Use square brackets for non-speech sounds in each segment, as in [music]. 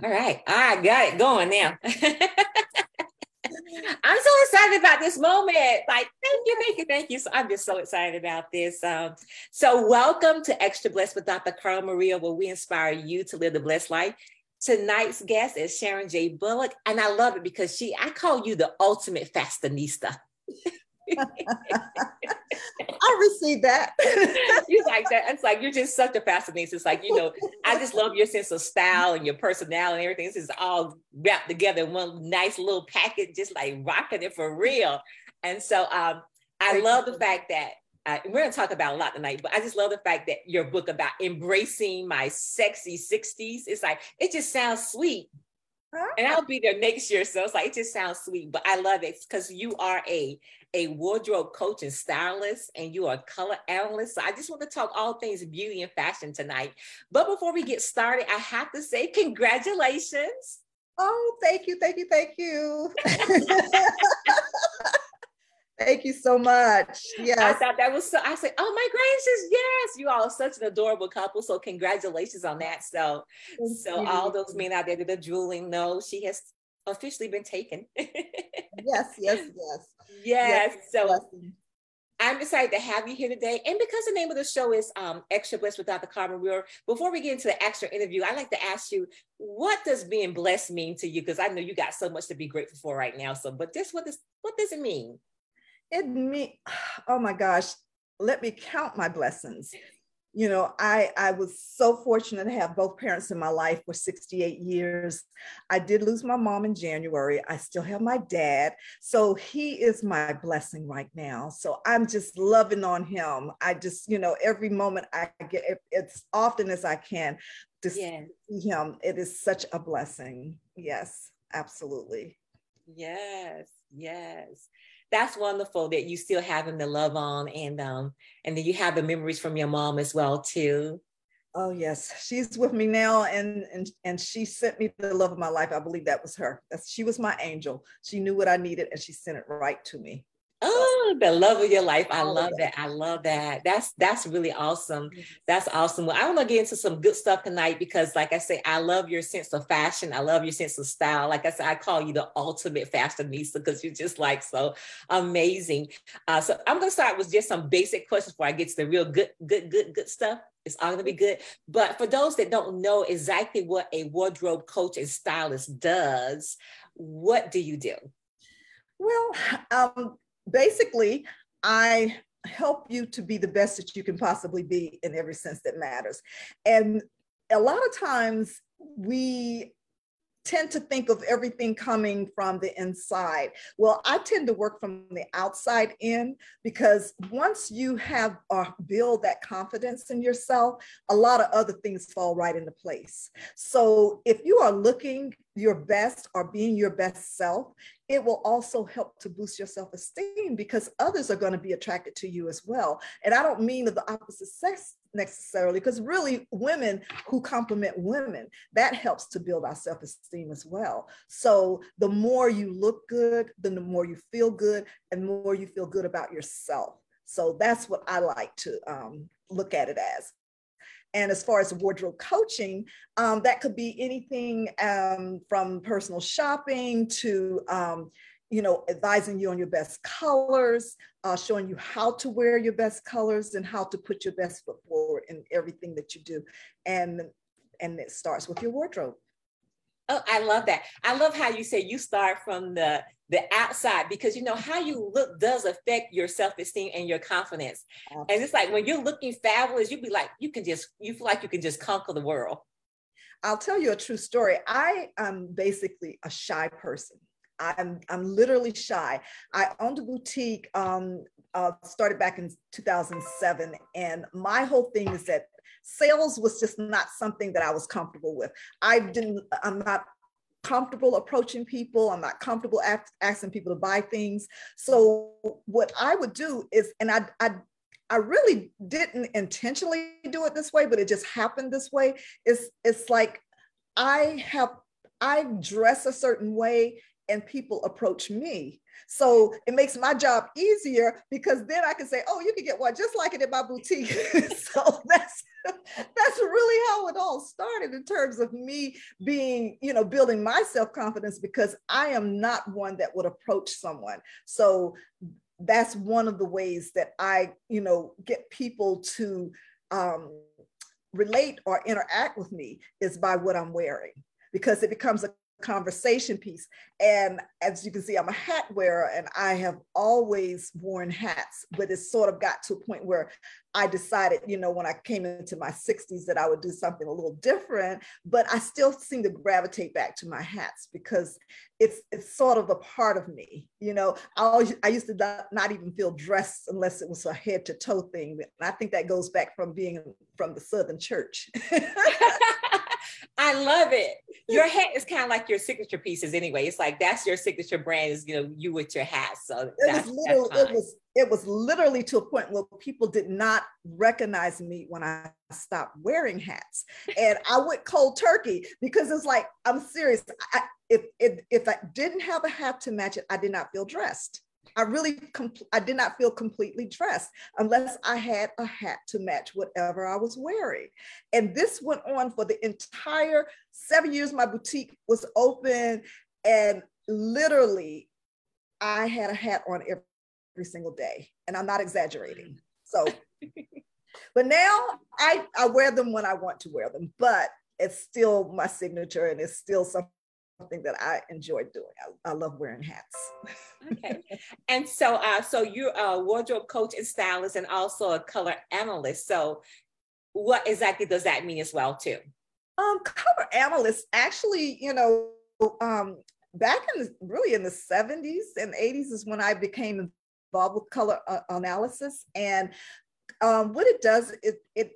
All right. I got it going now. [laughs] I'm so excited about this moment. Like, thank you, thank you, thank you. So I'm just so excited about this. Um, so, welcome to Extra Blessed with Dr. Carla Maria, where we inspire you to live the blessed life. Tonight's guest is Sharon J. Bullock, and I love it because she, I call you the ultimate fashionista. [laughs] [laughs] I received that. [laughs] you like that. It's like you're just such a fascination. It's like, you know, I just love your sense of style and your personality and everything. This is all wrapped together in one nice little package, just like rocking it for real. And so um, I love the fact that uh, we're going to talk about a lot tonight, but I just love the fact that your book about embracing my sexy 60s, it's like, it just sounds sweet. And I'll be there next year. So it's like, it just sounds sweet, but I love it because you are a a wardrobe coach and stylist, and you are a color analyst. So I just want to talk all things beauty and fashion tonight. But before we get started, I have to say congratulations. Oh, thank you, thank you, thank you. [laughs] [laughs] Thank you so much. Yes. I thought that was so I said, oh my gracious, yes, you all are such an adorable couple. So congratulations on that. So Thank so you. all those men out there that are drooling know she has officially been taken. [laughs] yes, yes, yes. Yes. yes so I'm excited to have you here today. And because the name of the show is um, Extra Blessed with Dr. Carmen Weir, before we get into the extra interview, I'd like to ask you, what does being blessed mean to you? Because I know you got so much to be grateful for right now. So, but just what does what does it mean? It me, [sighs] oh my gosh, let me count my blessings. You know i i was so fortunate to have both parents in my life for 68 years. I did lose my mom in january. I still have my dad. So he is my blessing right now. So i'm just loving on him. I just you know every moment i get it's often as i can to see him. It is such a blessing. Yes absolutely yes yes. That's wonderful that you still have him to love on and um and then you have the memories from your mom as well too. Oh yes. She's with me now and and and she sent me the love of my life. I believe that was her. That's, she was my angel. She knew what i needed and she sent it right to me. Oh, the love of your life. I love that. I love that. That's that's really awesome. That's awesome. Well, I want to get into some good stuff tonight because, like I say, I love your sense of fashion. I love your sense of style. Like I said, I call you the ultimate fashionista because you're just like so amazing. Uh, so I'm gonna start with just some basic questions before I get to the real good, good, good, good stuff. It's all gonna be good. But for those that don't know exactly what a wardrobe coach and stylist does, what do you do? Well, um, basically, I help you to be the best that you can possibly be in every sense that matters. And a lot of times we tend to think of everything coming from the inside. Well, I tend to work from the outside in because once you have or uh, build that confidence in yourself, a lot of other things fall right into place. So if you are looking your best or being your best self, it will also help to boost your self esteem because others are going to be attracted to you as well. And I don't mean of the opposite sex necessarily, because really women who compliment women, that helps to build our self esteem as well. So the more you look good, then the more you feel good, and more you feel good about yourself. So that's what I like to um, look at it as. And as far as wardrobe coaching, um, that could be anything um, from personal shopping to, um, you know, advising you on your best colors, uh, showing you how to wear your best colors and how to put your best foot forward in everything that you do. And, and it starts with your wardrobe. Oh, I love that. I love how you say you start from the the outside because you know how you look does affect your self-esteem and your confidence. Absolutely. And it's like when you're looking fabulous, you'd be like, you can just you feel like you can just conquer the world. I'll tell you a true story. I am basically a shy person. I'm I'm literally shy. I owned a boutique, um, uh, started back in 2007, and my whole thing is that sales was just not something that I was comfortable with. I didn't. I'm not comfortable approaching people. I'm not comfortable asking people to buy things. So what I would do is, and I, I, I really didn't intentionally do it this way, but it just happened this way. It's, it's like I have, I dress a certain way and people approach me. So it makes my job easier because then I can say, oh, you can get one just like it in my boutique. [laughs] so that's [laughs] that's really how it all started in terms of me being, you know, building my self confidence because I am not one that would approach someone. So that's one of the ways that I, you know, get people to um, relate or interact with me is by what I'm wearing because it becomes a conversation piece. And as you can see, I'm a hat wearer and I have always worn hats, but it's sort of got to a point where I decided, you know, when I came into my 60s that I would do something a little different, but I still seem to gravitate back to my hats because it's it's sort of a part of me. You know, I always, I used to not, not even feel dressed unless it was a head to toe thing. And I think that goes back from being from the Southern church. [laughs] [laughs] I love it. Your hat is kind of like your signature pieces anyway. It's like that's your signature brand is you know you with your hat. So it was it was it was literally to a point where people did not recognize me when I stopped wearing hats. And I went cold turkey because it's like, I'm serious. I, if, if, if I didn't have a hat to match it, I did not feel dressed. I really, I did not feel completely dressed unless I had a hat to match whatever I was wearing. And this went on for the entire seven years my boutique was open. And literally, I had a hat on every, every single day. And I'm not exaggerating. So, [laughs] but now I, I wear them when I want to wear them, but it's still my signature and it's still something something that I enjoy doing. I, I love wearing hats. [laughs] okay. And so uh so you're a wardrobe coach and stylist and also a color analyst. So what exactly does that mean as well too? Um color analyst actually, you know, um back in the, really in the 70s and 80s is when I became involved with color uh, analysis and um, what it does, it, it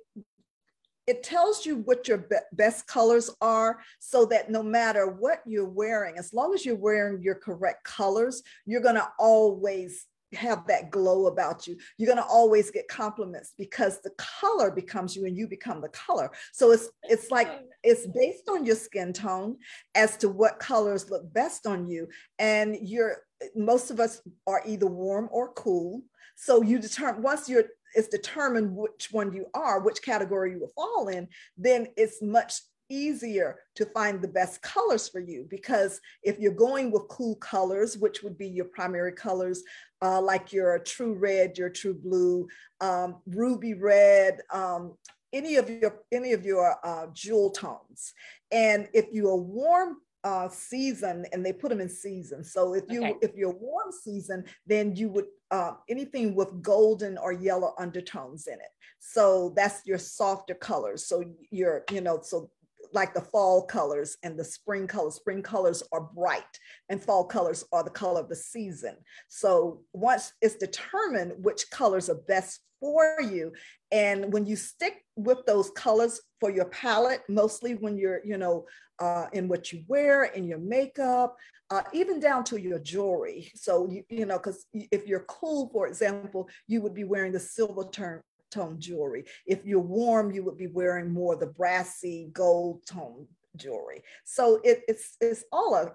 it tells you what your be- best colors are so that no matter what you're wearing, as long as you're wearing your correct colors, you're going to always have that glow about you. You're going to always get compliments because the color becomes you and you become the color. So it's it's like it's based on your skin tone as to what colors look best on you and you're most of us are either warm or cool. So you determine once you're it's determined which one you are, which category you will fall in, then it's much easier to find the best colors for you because if you're going with cool colors which would be your primary colors uh, like your true red your true blue um, ruby red um, any of your any of your uh, jewel tones and if you're a warm uh, season and they put them in season. So if you okay. if you're warm season, then you would uh, anything with golden or yellow undertones in it. So that's your softer colors. So you're you know so like the fall colors and the spring colors. Spring colors are bright and fall colors are the color of the season. So once it's determined which colors are best for you, and when you stick with those colors for your palette, mostly when you're, you know, uh, in what you wear, in your makeup, uh, even down to your jewelry. So, you, you know, because if you're cool, for example, you would be wearing the silver turn, tone jewelry. If you're warm, you would be wearing more the brassy gold tone jewelry. So it, it's it's all a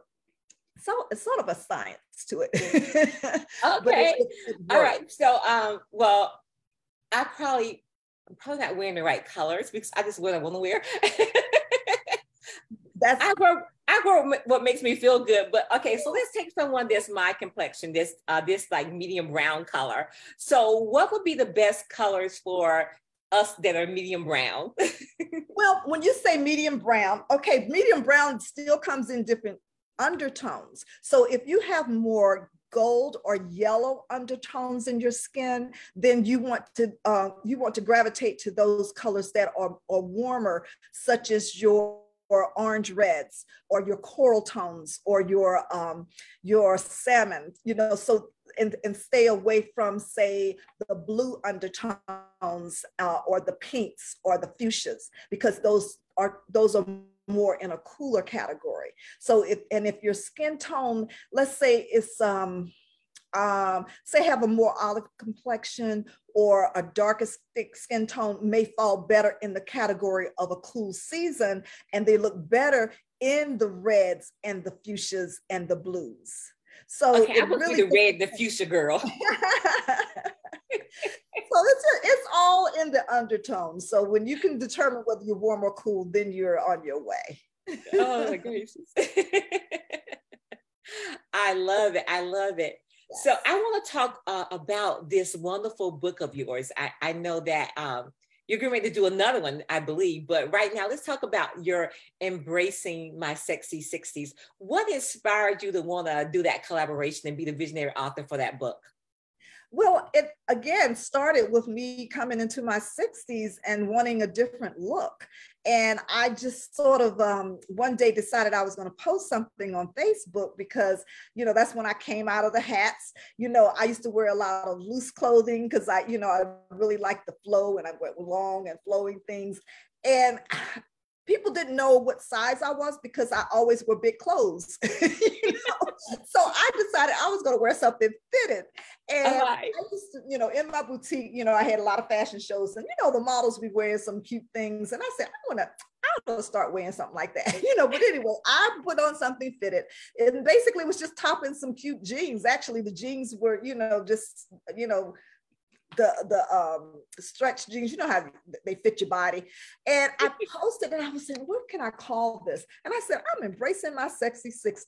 so it's sort of a science to it. [laughs] okay. It, it, all right. So um, well, I probably I'm probably not wearing the right colors because I just what I want to wear. [laughs] That's I grow I wear what makes me feel good. But okay, so let's take someone that's my complexion, this uh this like medium brown color. So what would be the best colors for us that are medium brown? [laughs] well, when you say medium brown, okay, medium brown still comes in different undertones. So if you have more gold or yellow undertones in your skin, then you want to uh, you want to gravitate to those colors that are, are warmer, such as your or orange reds or your coral tones or your um, your salmon you know so and, and stay away from say the blue undertones uh, or the pinks or the fuchsias because those are those are more in a cooler category. So if and if your skin tone, let's say it's um um, say have a more olive complexion or a darker thick skin tone may fall better in the category of a cool season and they look better in the reds and the fuchsias and the blues. So okay, I really the red, the fuchsia girl. [laughs] so it's it's all in the undertone. So when you can determine whether you're warm or cool, then you're on your way. oh my [laughs] gracious. [laughs] I love it. I love it. So I want to talk uh, about this wonderful book of yours. I, I know that um, you're getting ready to do another one, I believe. But right now, let's talk about your embracing my sexy 60s. What inspired you to want to do that collaboration and be the visionary author for that book? Well, it again started with me coming into my 60s and wanting a different look. And I just sort of um, one day decided I was going to post something on Facebook because, you know, that's when I came out of the hats. You know, I used to wear a lot of loose clothing because I, you know, I really like the flow and I went long and flowing things. And people didn't know what size I was because I always wore big clothes. [laughs] you know? so I decided I was going to wear something fitted. And. I used to, you know, in my boutique, you know, I had a lot of fashion shows and, you know, the models be wearing some cute things. And I said, I want to, I want to start wearing something like that, [laughs] you know. But anyway, I put on something fitted. and basically was just topping some cute jeans. Actually, the jeans were, you know, just, you know, the the um stretch jeans you know how they fit your body and i [laughs] posted and i was saying what can i call this and i said i'm embracing my sexy 60s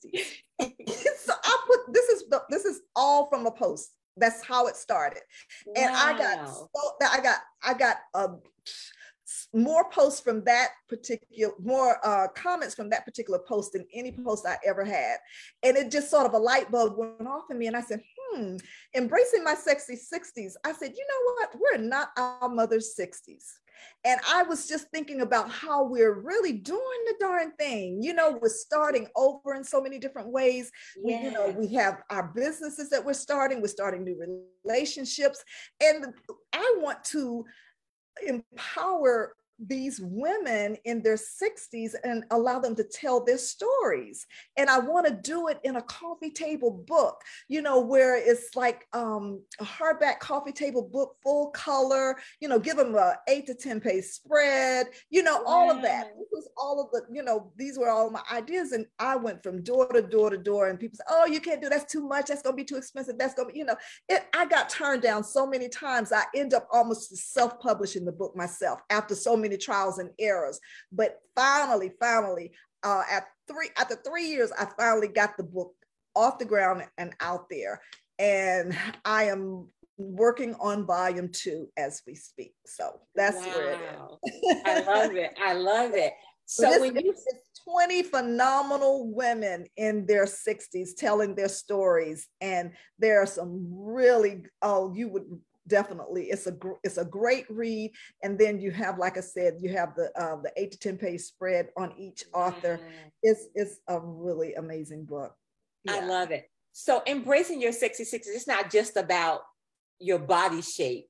[laughs] so i put this is the, this is all from a post that's how it started wow. and i got so i got i got um more posts from that particular, more uh, comments from that particular post than any post I ever had. And it just sort of a light bulb went off in me. And I said, hmm, embracing my sexy 60s. I said, you know what? We're not our mother's 60s. And I was just thinking about how we're really doing the darn thing. You know, we're starting over in so many different ways. We, you know, we have our businesses that we're starting, we're starting new relationships. And I want to empower these women in their 60s and allow them to tell their stories. And I want to do it in a coffee table book, you know, where it's like um, a hardback coffee table book, full color, you know, give them a eight to 10 page spread, you know, all of that. This was all of the, you know, these were all my ideas. And I went from door to door to door and people said, oh, you can't do that's too much. That's going to be too expensive. That's going to be, you know, it, I got turned down so many times. I end up almost self-publishing the book myself after so many many trials and errors. But finally, finally, uh, at three after three years, I finally got the book off the ground and out there. And I am working on volume two as we speak. So that's wow. where it is. I love it. I love it. [laughs] So, so when you 20 phenomenal women in their 60s telling their stories and there are some really oh you would definitely it's a it's a great read. And then you have like i said you have the uh, the eight to ten page spread on each author. Mm. it's it's a really amazing book. Yeah. i love it. So embracing your 66 it's not just about your body shape.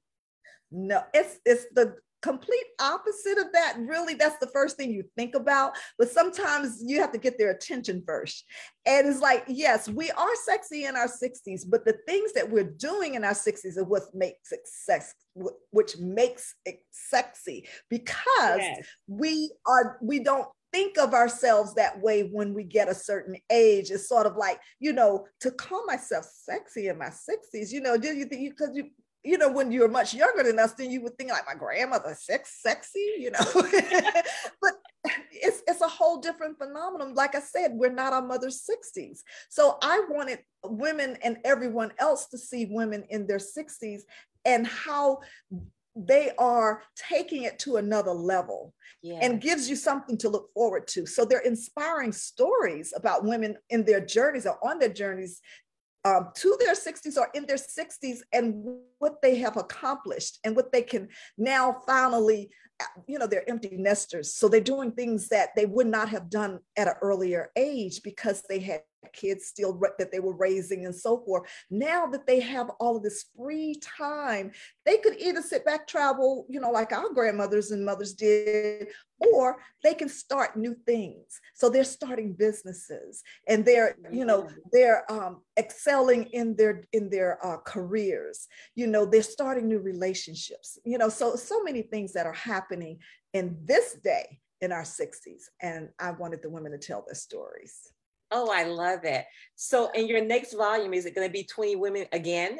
No it's it's the complete opposite of that really that's the first thing you think about but sometimes you have to get their attention first and it's like yes we are sexy in our 60s but the things that we're doing in our 60s are what makes it sex which makes it sexy because yes. we are we don't think of ourselves that way when we get a certain age. It's sort of like, you know, to call myself sexy in my 60s, you know, do you think because you you know, when you're much younger than us, then you would think like my grandmother, sex, sexy, you know. [laughs] [laughs] but it's it's a whole different phenomenon. Like I said, we're not our mother's 60s. So I wanted women and everyone else to see women in their 60s and how they are taking it to another level yeah. and gives you something to look forward to. So they're inspiring stories about women in their journeys or on their journeys um, to their 60s or in their 60s and what they have accomplished and what they can now finally you know they're empty nesters. So they're doing things that they would not have done at an earlier age because they had kids still that they were raising and so forth. Now that they have all of this free time they could either sit back travel you know like our grandmothers and mothers did or they can start new things. So they're starting businesses and they're you know they're um, excelling in their in their uh, careers. You know they're starting new relationships. You know so so many things that are happening in this day in our 60s and i wanted the women to tell their stories. Oh i love it. So in your next volume is it going to be 20 women again?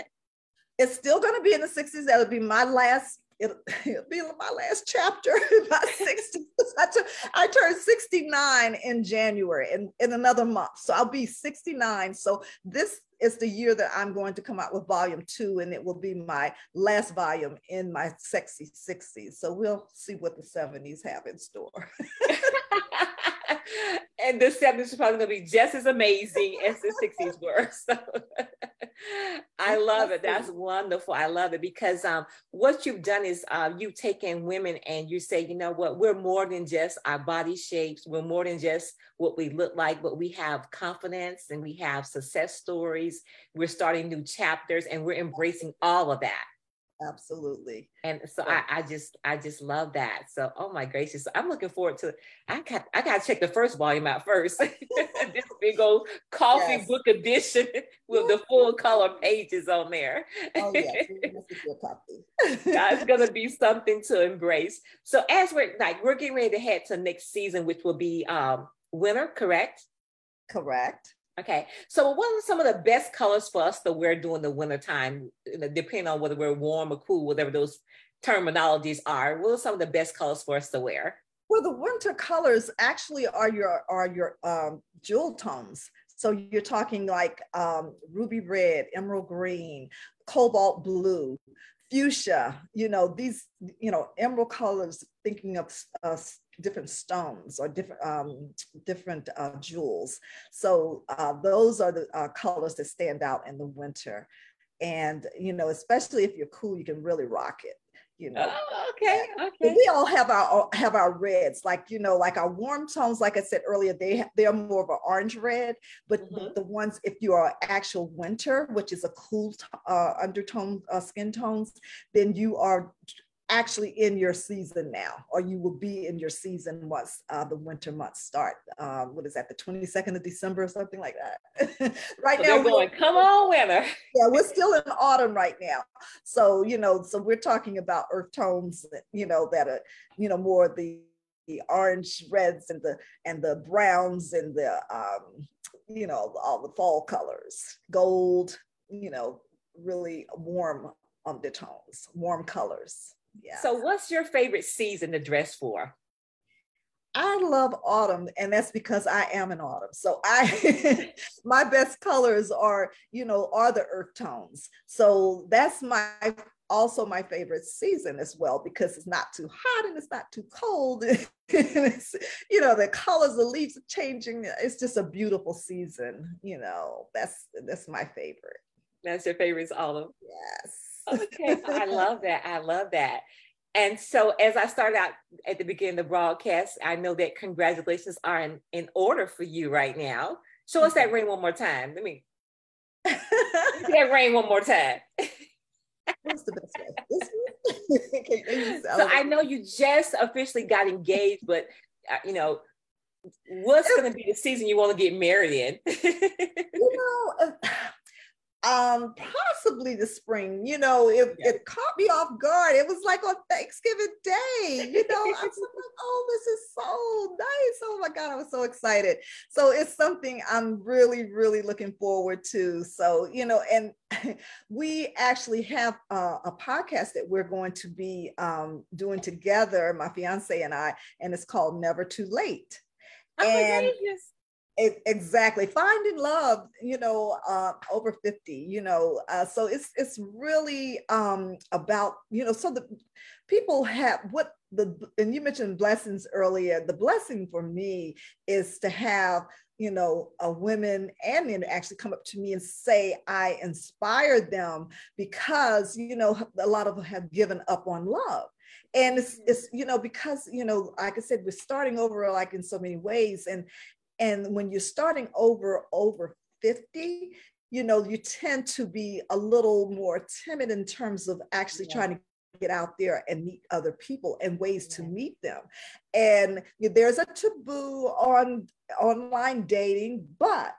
It's still going to be in the 60s. That'll be my last it'll, [laughs] it'll be my last chapter [laughs] about 60 I, t- I turned 69 in january in, in another month. So i'll be 69 so this is the year that i'm going to come out with volume two and it will be my last volume in my sexy 60s so we'll see what the 70s have in store [laughs] [laughs] and the 70s is probably going to be just as amazing as the 60s were. So I love it. That's wonderful. I love it because um, what you've done is uh, you've taken women and you say, you know what, we're more than just our body shapes. We're more than just what we look like, but we have confidence and we have success stories. We're starting new chapters and we're embracing all of that absolutely. And so yeah. I, I just i just love that. So oh my gracious. I'm looking forward to i got i gotta check the first volume out first. [laughs] This big old coffee yes. book edition [laughs] with the full color pages on there. Oh yeah. [laughs] That's gonna be something to embrace. So as we're like we're getting ready to head to next season which will be um winter correct? Correct Okay, so what are some of the best colors for us to wear during the winter time, depending on whether we're warm or cool, whatever those terminologies are? What are some of the best colors for us to wear? Well, the winter colors actually are your are your um, jewel tones. So you're talking like um, ruby red, emerald green, cobalt blue, fuchsia. You know these you know emerald colors. Thinking of uh, different stones or different um, different uh, jewels. So uh, those are the uh, colors that stand out in the winter. And you know, especially if you're cool, you can really rock it. You know. Oh, okay. Okay. we all have our have our reds, like you know, like our warm tones. Like I said earlier, they they are more of an orange red. But mm-hmm. the ones, if you are actual winter, which is a cool uh, undertone uh, skin tones, then you are actually in your season now, or you will be in your season once uh, the winter months start. Uh, what is that, the 22nd of December or something like that? [laughs] right so now, we're going, come on, winter. yeah, we're still in autumn right now. So, you know, so we're talking about earth tones, you know, that are, you know, more the, the orange reds and the and the browns and the um, you know all the fall colors gold you know really warm undertones warm colors yeah. So, what's your favorite season to dress for? I love autumn, and that's because I am in autumn. So I, [laughs] my best colors are, you know, are the earth tones. So that's my also my favorite season as well because it's not too hot and it's not too cold. [laughs] you know, the colors, the leaves are changing. It's just a beautiful season. You know, that's that's my favorite. That's your favorite is autumn. Yes okay, I love that. I love that. And so, as I started out at the beginning of the broadcast, I know that congratulations are in, in order for you right now. Show us that ring one more time. Let me [laughs] that ring one more time. What's the best way? [laughs] [laughs] so I know you just officially got engaged, but uh, you know, what's going to be the season you want to get married in? you know, um possibly the spring you know it, yeah. it caught me off guard it was like on thanksgiving day you know i was [laughs] like oh this is so nice. Oh my god i was so excited. So it's something i'm really really looking forward to. So you know and [laughs] we actually have a, a podcast that we're going to be um, doing together my fiance and i and it's called never too late. Oh, and it, exactly. Finding love you know uh, over 50 you know uh, so it's it's really um, about you know so the people have what the and you mentioned blessings earlier. The blessing for me is to have you know a women and men actually come up to me and say i inspired them because you know a lot of them have given up on love. And it's, it's you know because you know like i said we're starting over like in so many ways. And and when you're starting over over 50, you know, you tend to be a little more timid in terms of actually yeah. trying to get out there and meet other people and ways yeah. to meet them. And there's a taboo on online dating, but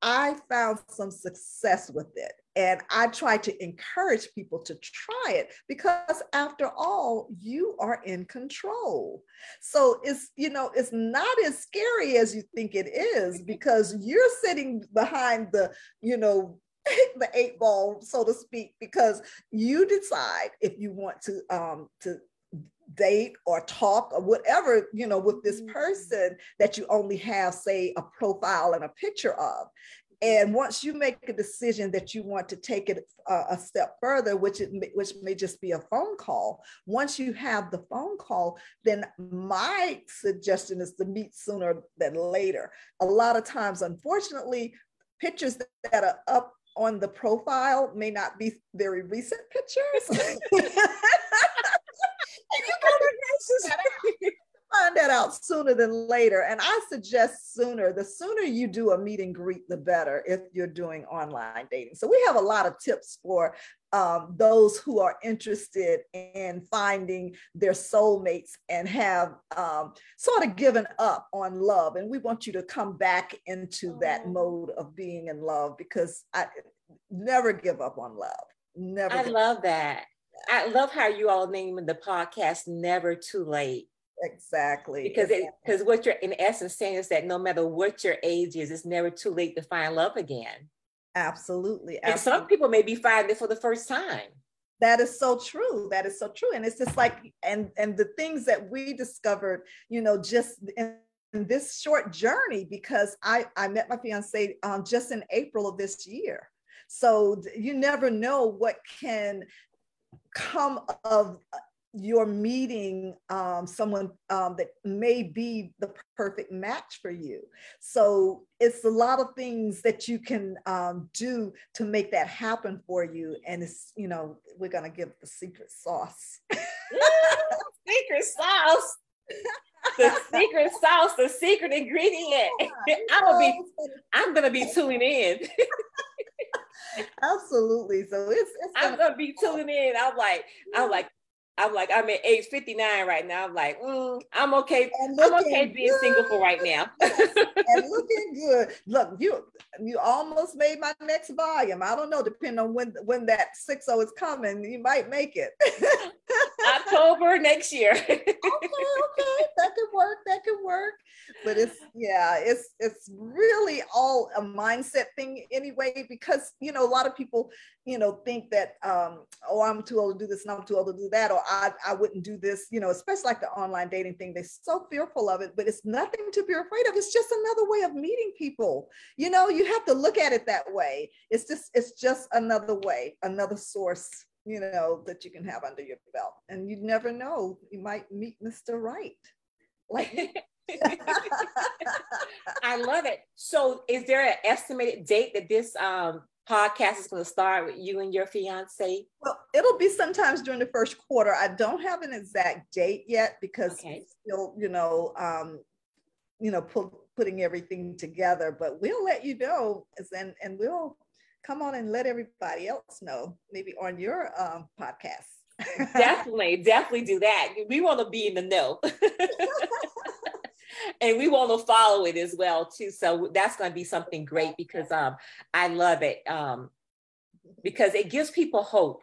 I found some success with it. And I try to encourage people to try it because, after all, you are in control. So it's, you know, it's not as scary as you think it is because you're sitting behind the, you know, [laughs] the eight ball, so to speak, because you decide if you want to um, to date or talk or whatever you know with this mm-hmm. person that you only have say a profile and a picture of and once you make a decision that you want to take it a, a step further, which it may, which may just be a phone call, once you have the phone call, then my suggestion is to meet sooner than later. A lot of times, unfortunately, pictures that are up on the profile may not be very recent pictures. [laughs] [laughs] find that out sooner than later. And I suggest sooner. The sooner you do a meet and greet, the better if you're doing online dating. So we have a lot of tips for um, those who are interested in finding their soulmates and have um, sort of given up on love. And we want you to come back into that oh. mode of being in love because I never give up on love. Never. I love that. I love how you all name the podcast Never Too Late. Exactly. Because it because what you're in essence saying is that no matter what your age is, it's never too late to find love again. Absolutely. And some people may be finding it for the first time. That is so true. That is so true. And it's just like and and the things that we discovered, you know, just in this short journey because I I met my fiance um, just in April of this year. So you never know what can come of you're meeting um, someone um, that may be the perfect match for you. So it's a lot of things that you can um, do to make that happen for you. And it's, you know, we're going to give the secret sauce. [laughs] secret sauce. the secret sauce, the secret ingredient. Yeah, [laughs] I'm gonna be, [laughs] I'm gonna be tuning in. Absolutely. So it's, it's I'm gonna be tuning in. I'm like, I'm like, I'm like, I'm at age 59 right now. I'm like, mm, I'm okay. I'm okay being good. single for right now. [laughs] and looking good. Look, you you almost made my next volume. I don't know, depending on when when that 60 is coming, you might make it. [laughs] October next year. [laughs] okay, okay. That could work. That could work. But it's yeah, it's it's really all a mindset thing anyway, because you know, a lot of people, you know, think that um, oh, I'm too old to do this and I'm too old to do that, or I, I wouldn't do this, you know, especially like the online dating thing. They're so fearful of it, but it's nothing to be afraid of. It's just another way of meeting people. You know, you have to look at it that way. It's just, it's just another way, another source, you know, that you can have under your belt. And you never know, you might meet Mr. Right. Like [laughs] I love it. So is there an estimated date that this um podcast is going to start with you and your fiance? Well, it'll be sometimes during the first quarter. I don't have an exact date yet because okay. still, you know, um, you know, pu- putting everything together. But we'll let you know, and and we'll come on and let everybody else know, maybe on your um, podcast. [laughs] definitely, definitely do that. We want to be in the know. [laughs] and we want to follow it as well too. So that's going to be something great because um, I love it um, because it gives people hope.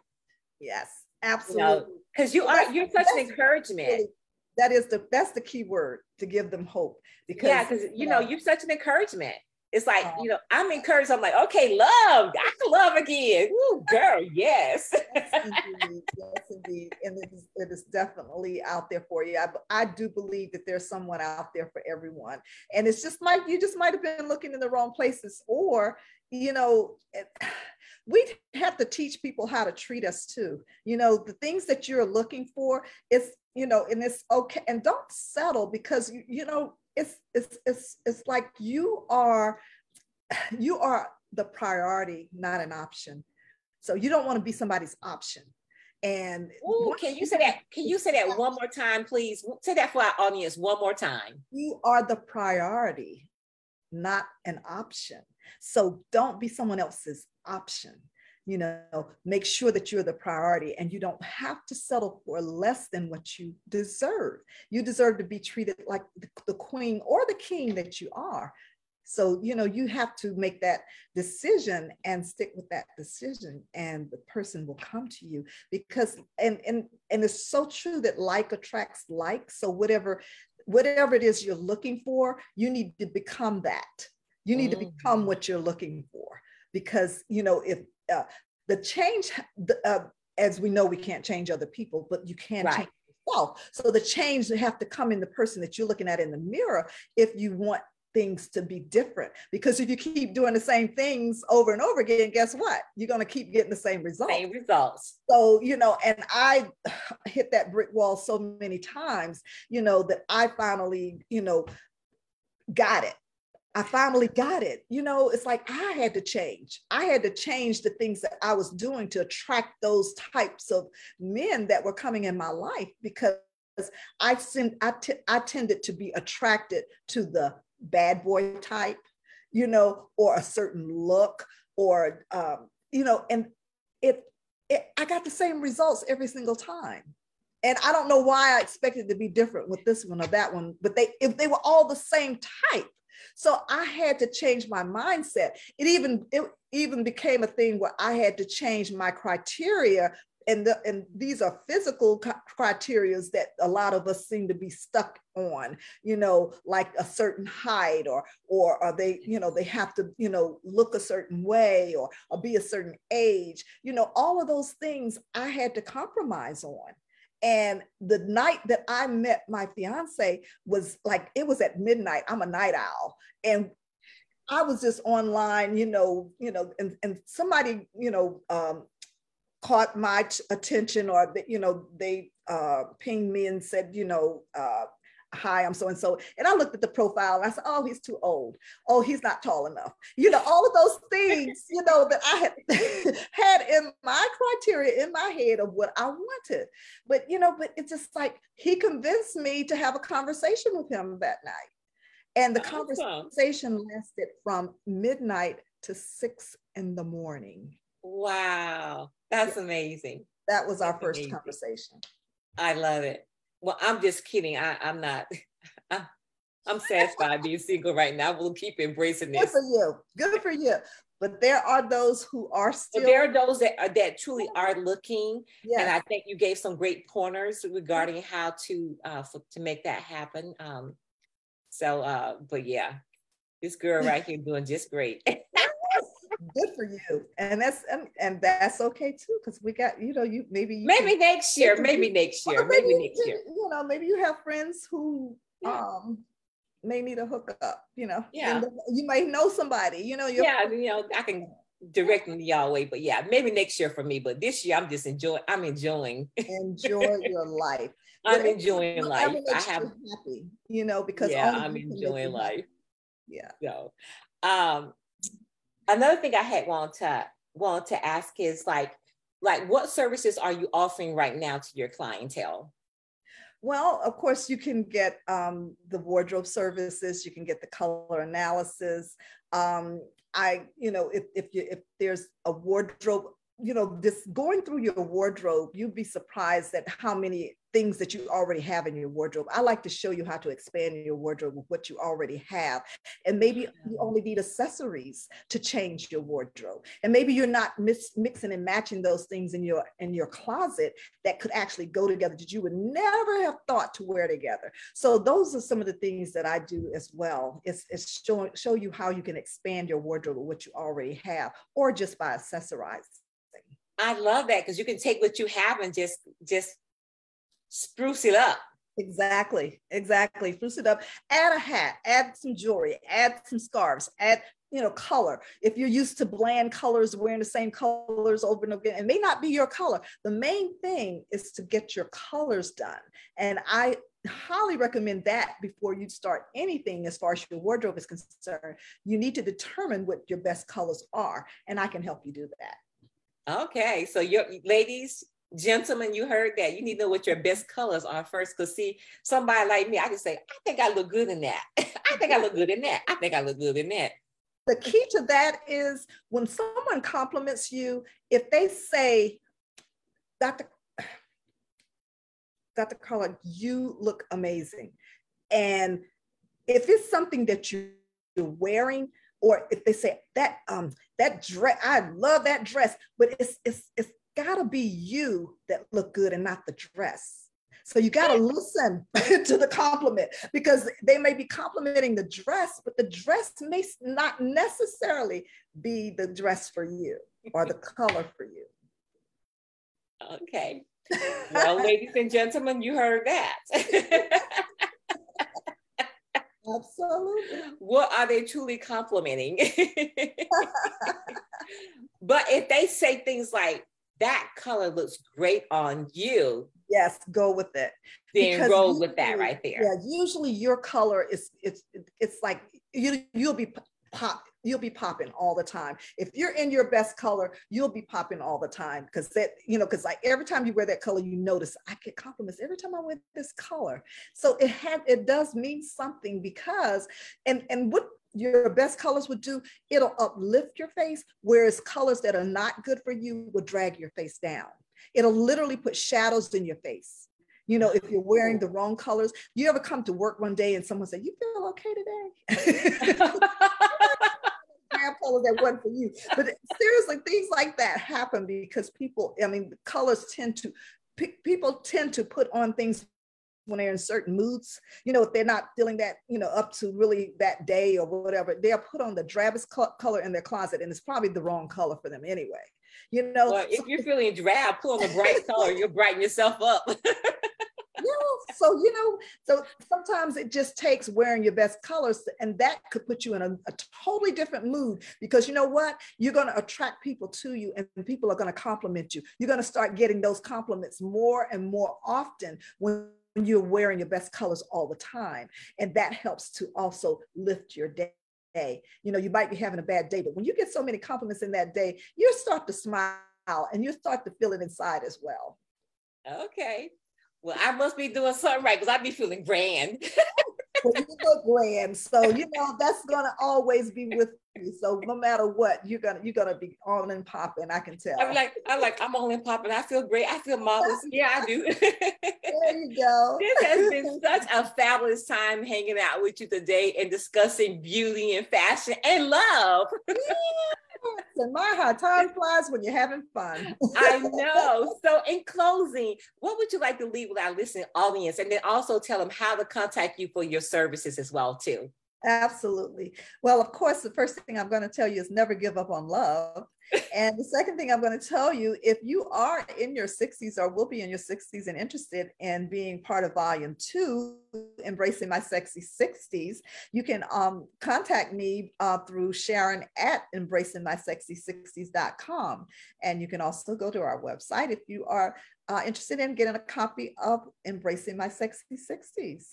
Yes, absolutely. Because you, know, you are you're such an encouragement. That is the that's the key word to give them hope. Because yeah, because you know you're such an encouragement. It's like, you know, I'm encouraged. I'm like, okay, love, I can love again. Ooh, [laughs] girl, yes. yes, indeed. Yes, indeed. And it is, it is definitely out there for you. I, I do believe that there's someone out there for everyone. And it's just like, you just might have been looking in the wrong places or, you know, [sighs] we have to teach people how to treat us too. You know, the things that you're looking for is, you know, and it's okay. And don't settle because, you, you know, it's it's it's it's like you are [sighs] you are the priority, not an option. So you don't want to be somebody's option. And Ooh, can you say that? Can you say that one more time, please? Say that for our audience one more time. You are the priority, not an option. So don't be someone else's option you know make sure that you're the priority and you don't have to settle for less than what you deserve. You deserve to be treated like the queen or the king that you are. So you know you have to make that decision and stick with that decision and the person will come to you because and and and it's so true that like attracts like. So whatever whatever it is you're looking for you need to become that. You need mm. to become what you're looking for because you know if uh, the change uh, as we know we can't change other people but you can right. change yourself. So the change have to come in the person that you're looking at in the mirror if you want things to be different. Because if you keep doing the same things over and over again guess what? You're going to keep getting the same results same results. So you know and i [sighs] hit that brick wall so many times you know that i finally you know got it I finally got it. You know, it's like I had to change. I had to change the things that I was doing to attract those types of men that were coming in my life because I, I, t- I tended to be attracted to the bad boy type, you know, or a certain look, or, um, you know, and it, it, I got the same results every single time. And I don't know why I expected to be different with this one or that one, but they, if they were all the same type, so I had to change my mindset. It even it even became a thing where I had to change my criteria and, the, and these are physical criterias that a lot of us seem to be stuck on you know like a certain height or or are they you know they have to you know look a certain way or, or be a certain age you know all of those things i had to compromise on and the night that I met my fiance was like, it was at midnight. I'm a night owl. And I was just online, you know, you know, and, and somebody, you know, um, caught my attention or, you know, they uh, pinged me and said, you know, uh, hi, I'm so and so. And I looked at the profile and I said, oh, he's too old. Oh, he's not tall enough. You know, all of those things, you know, that I had [laughs] had in my criteria in my head of what I wanted. But, you know, but it's just like he convinced me to have a conversation with him that night. And the awesome. conversation lasted from midnight to six in the morning. Wow. That's yeah. amazing. That was our first amazing. conversation. I love it. Well, I'm just kidding. I, I'm not. [laughs] I, I'm satisfied being single right now. We'll keep embracing this. Good for you. Good for you. But there are those who are still. But there are those that are, that truly are looking, yes. and I think you gave some great pointers regarding how to uh, for, to make that happen. Um, so, uh, but yeah, this girl right here doing just great. [laughs] good for you. And that's and, and that's okay too because we got you know you maybe you maybe can, next year maybe next year maybe, maybe next year. you know maybe you have friends who yeah. um may need a hookup you know? Yeah. You might know somebody you know yeah you know i can direct them y'all way but yeah maybe next year for me but this year i'm just enjoying i'm enjoying. Enjoy your life. [laughs] I'm enjoying life. i have happy you know because yeah i'm enjoying life. Yeah. So um another thing I had wanted to want to ask is like, like what services are you offering right now to your clientele? Well, of course, you can get um, the wardrobe services. You can get the color analysis. Um, I, you know, if if you if there's a wardrobe you know, this going through your wardrobe, you'd be surprised at how many things that you already have in your wardrobe. I like to show you how to expand your wardrobe with what you already have. And maybe you only need accessories to change your wardrobe. And maybe you're not mix, mixing and matching those things in your in your closet that could actually go together that you would never have thought to wear together. So those are some of the things that I do as well. It's, it's show, show you how you can expand your wardrobe with what you already have or just by accessorizing. I love that because you can take what you have and just just spruce it up. Exactly, exactly. Spruce it up. Add a hat, add some jewelry, add some scarves, add you know color. If you're used to bland colors, wearing the same colors over and over again, it may not be your color. The main thing is to get your colors done. And I highly recommend that before you start anything as far as your wardrobe is concerned. You need to determine what your best colors are, and I can help you do that. Okay, so your ladies, gentlemen, you heard that. You need to know what your best colors are first. Cause see, somebody like me, I can say, I think I look good in that. [laughs] I think I look good in that. I think I look good in that. The key to that is when someone compliments you, if they say, Dr. [sighs] Dr. Carla, you look amazing. And if it's something that you're wearing, or if they say that um that dress i love that dress but it's it's it's gotta be you that look good and not the dress So you got to listen [laughs] to the compliment because they may be complimenting the dress, but the dress may not necessarily be the dress for you or the [laughs] color for you. Okay. [laughs] Well, ladies and gentlemen, you heard that. Absolutely. What are they truly complimenting? but if they say things like, that color looks great on you. Yes, go with it. Then because roll usually, with that right there. Yeah, usually your color is it's it's like you you'll be pop you'll be popping all the time. If you're in your best color, you'll be popping all the time because that, you know, because like every time you wear that color, you notice I get compliments every time I wear this color. So it had it does mean something because and and what your best colors would do, it'll uplift your face, whereas colors that are not good for you will drag your face down. It'll literally put shadows in your face. You know, if you're wearing the wrong colors, you ever come to work one day and someone say, You feel okay today? [laughs] color that wasn't for you. But seriously, things like that happen because people, I mean, colors tend to, people tend to put on things when they're in certain moods. You know, if they're not feeling that, you know, up to really that day or whatever, they'll put on the drabbest color in their closet and it's probably the wrong color for them anyway. You know, well, if you're feeling drab, put on a bright [laughs] color, you'll brighten yourself up. [laughs] yeah. So, you know, so sometimes it just takes wearing your best colors, and that could put you in a, a totally different mood because you know what? You're going to attract people to you, and people are going to compliment you. You're going to start getting those compliments more and more often when you're wearing your best colors all the time. And that helps to also lift your day. You know, you might be having a bad day, but when you get so many compliments in that day, you start to smile and you start to feel it inside as well. Okay. Well, I must be doing something right because I'd be feeling grand. [laughs] you look grand, so you know that's gonna always be with you. So no matter what, you're gonna you're gonna be on and popping. I can tell. I'm like I'm like I'm on and popping. I feel great. I feel marvelous. Yeah, I do. [laughs] there you go. This has been such a fabulous time hanging out with you today and discussing beauty and fashion and love. Yeah and my how time flies when you're having fun. I know. [laughs] So, in closing, what would you like to leave with our listening audience, and then also tell them how to contact you for your services as well, too? Absolutely. Well, of course, the first thing I'm going to tell you is never give up on love. And the second thing I'm going to tell you if you are in your 60s or will be in your 60s and interested in being part of volume two, Embracing My Sexy 60s, you can um, contact me uh, through Sharon at embracingmysexy60s.com. And you can also go to our website if you are uh, interested in getting a copy of Embracing My Sexy 60s.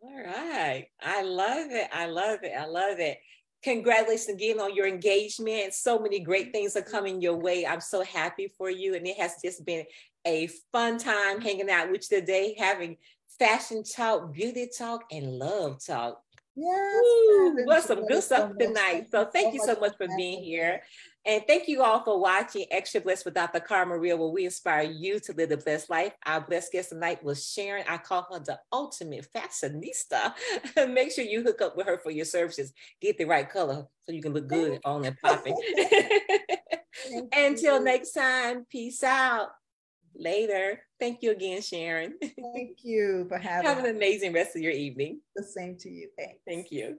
All right. I love it. I love it. I love it. Congratulations again on your engagement. So many great things are coming your way. I'm so happy for you. And it has just been a fun time hanging out with you today, having fashion talk, beauty talk, and love talk. Yes. What's some good stuff so tonight. So thank you so much for being here. And thank you all for watching Extra Blessed with Dr. Carmen Real, where we inspire you to live the blessed life. Our blessed guest tonight was Sharon. I call her the ultimate fashionista. [laughs] Make sure you hook up with her for your services. Get the right color so you can look good on and popping. [laughs] [laughs] Until next time, peace out. Later. Thank you again, Sharon. Thank you for having Have an amazing rest of your evening. The same to you. Thanks. Thank you.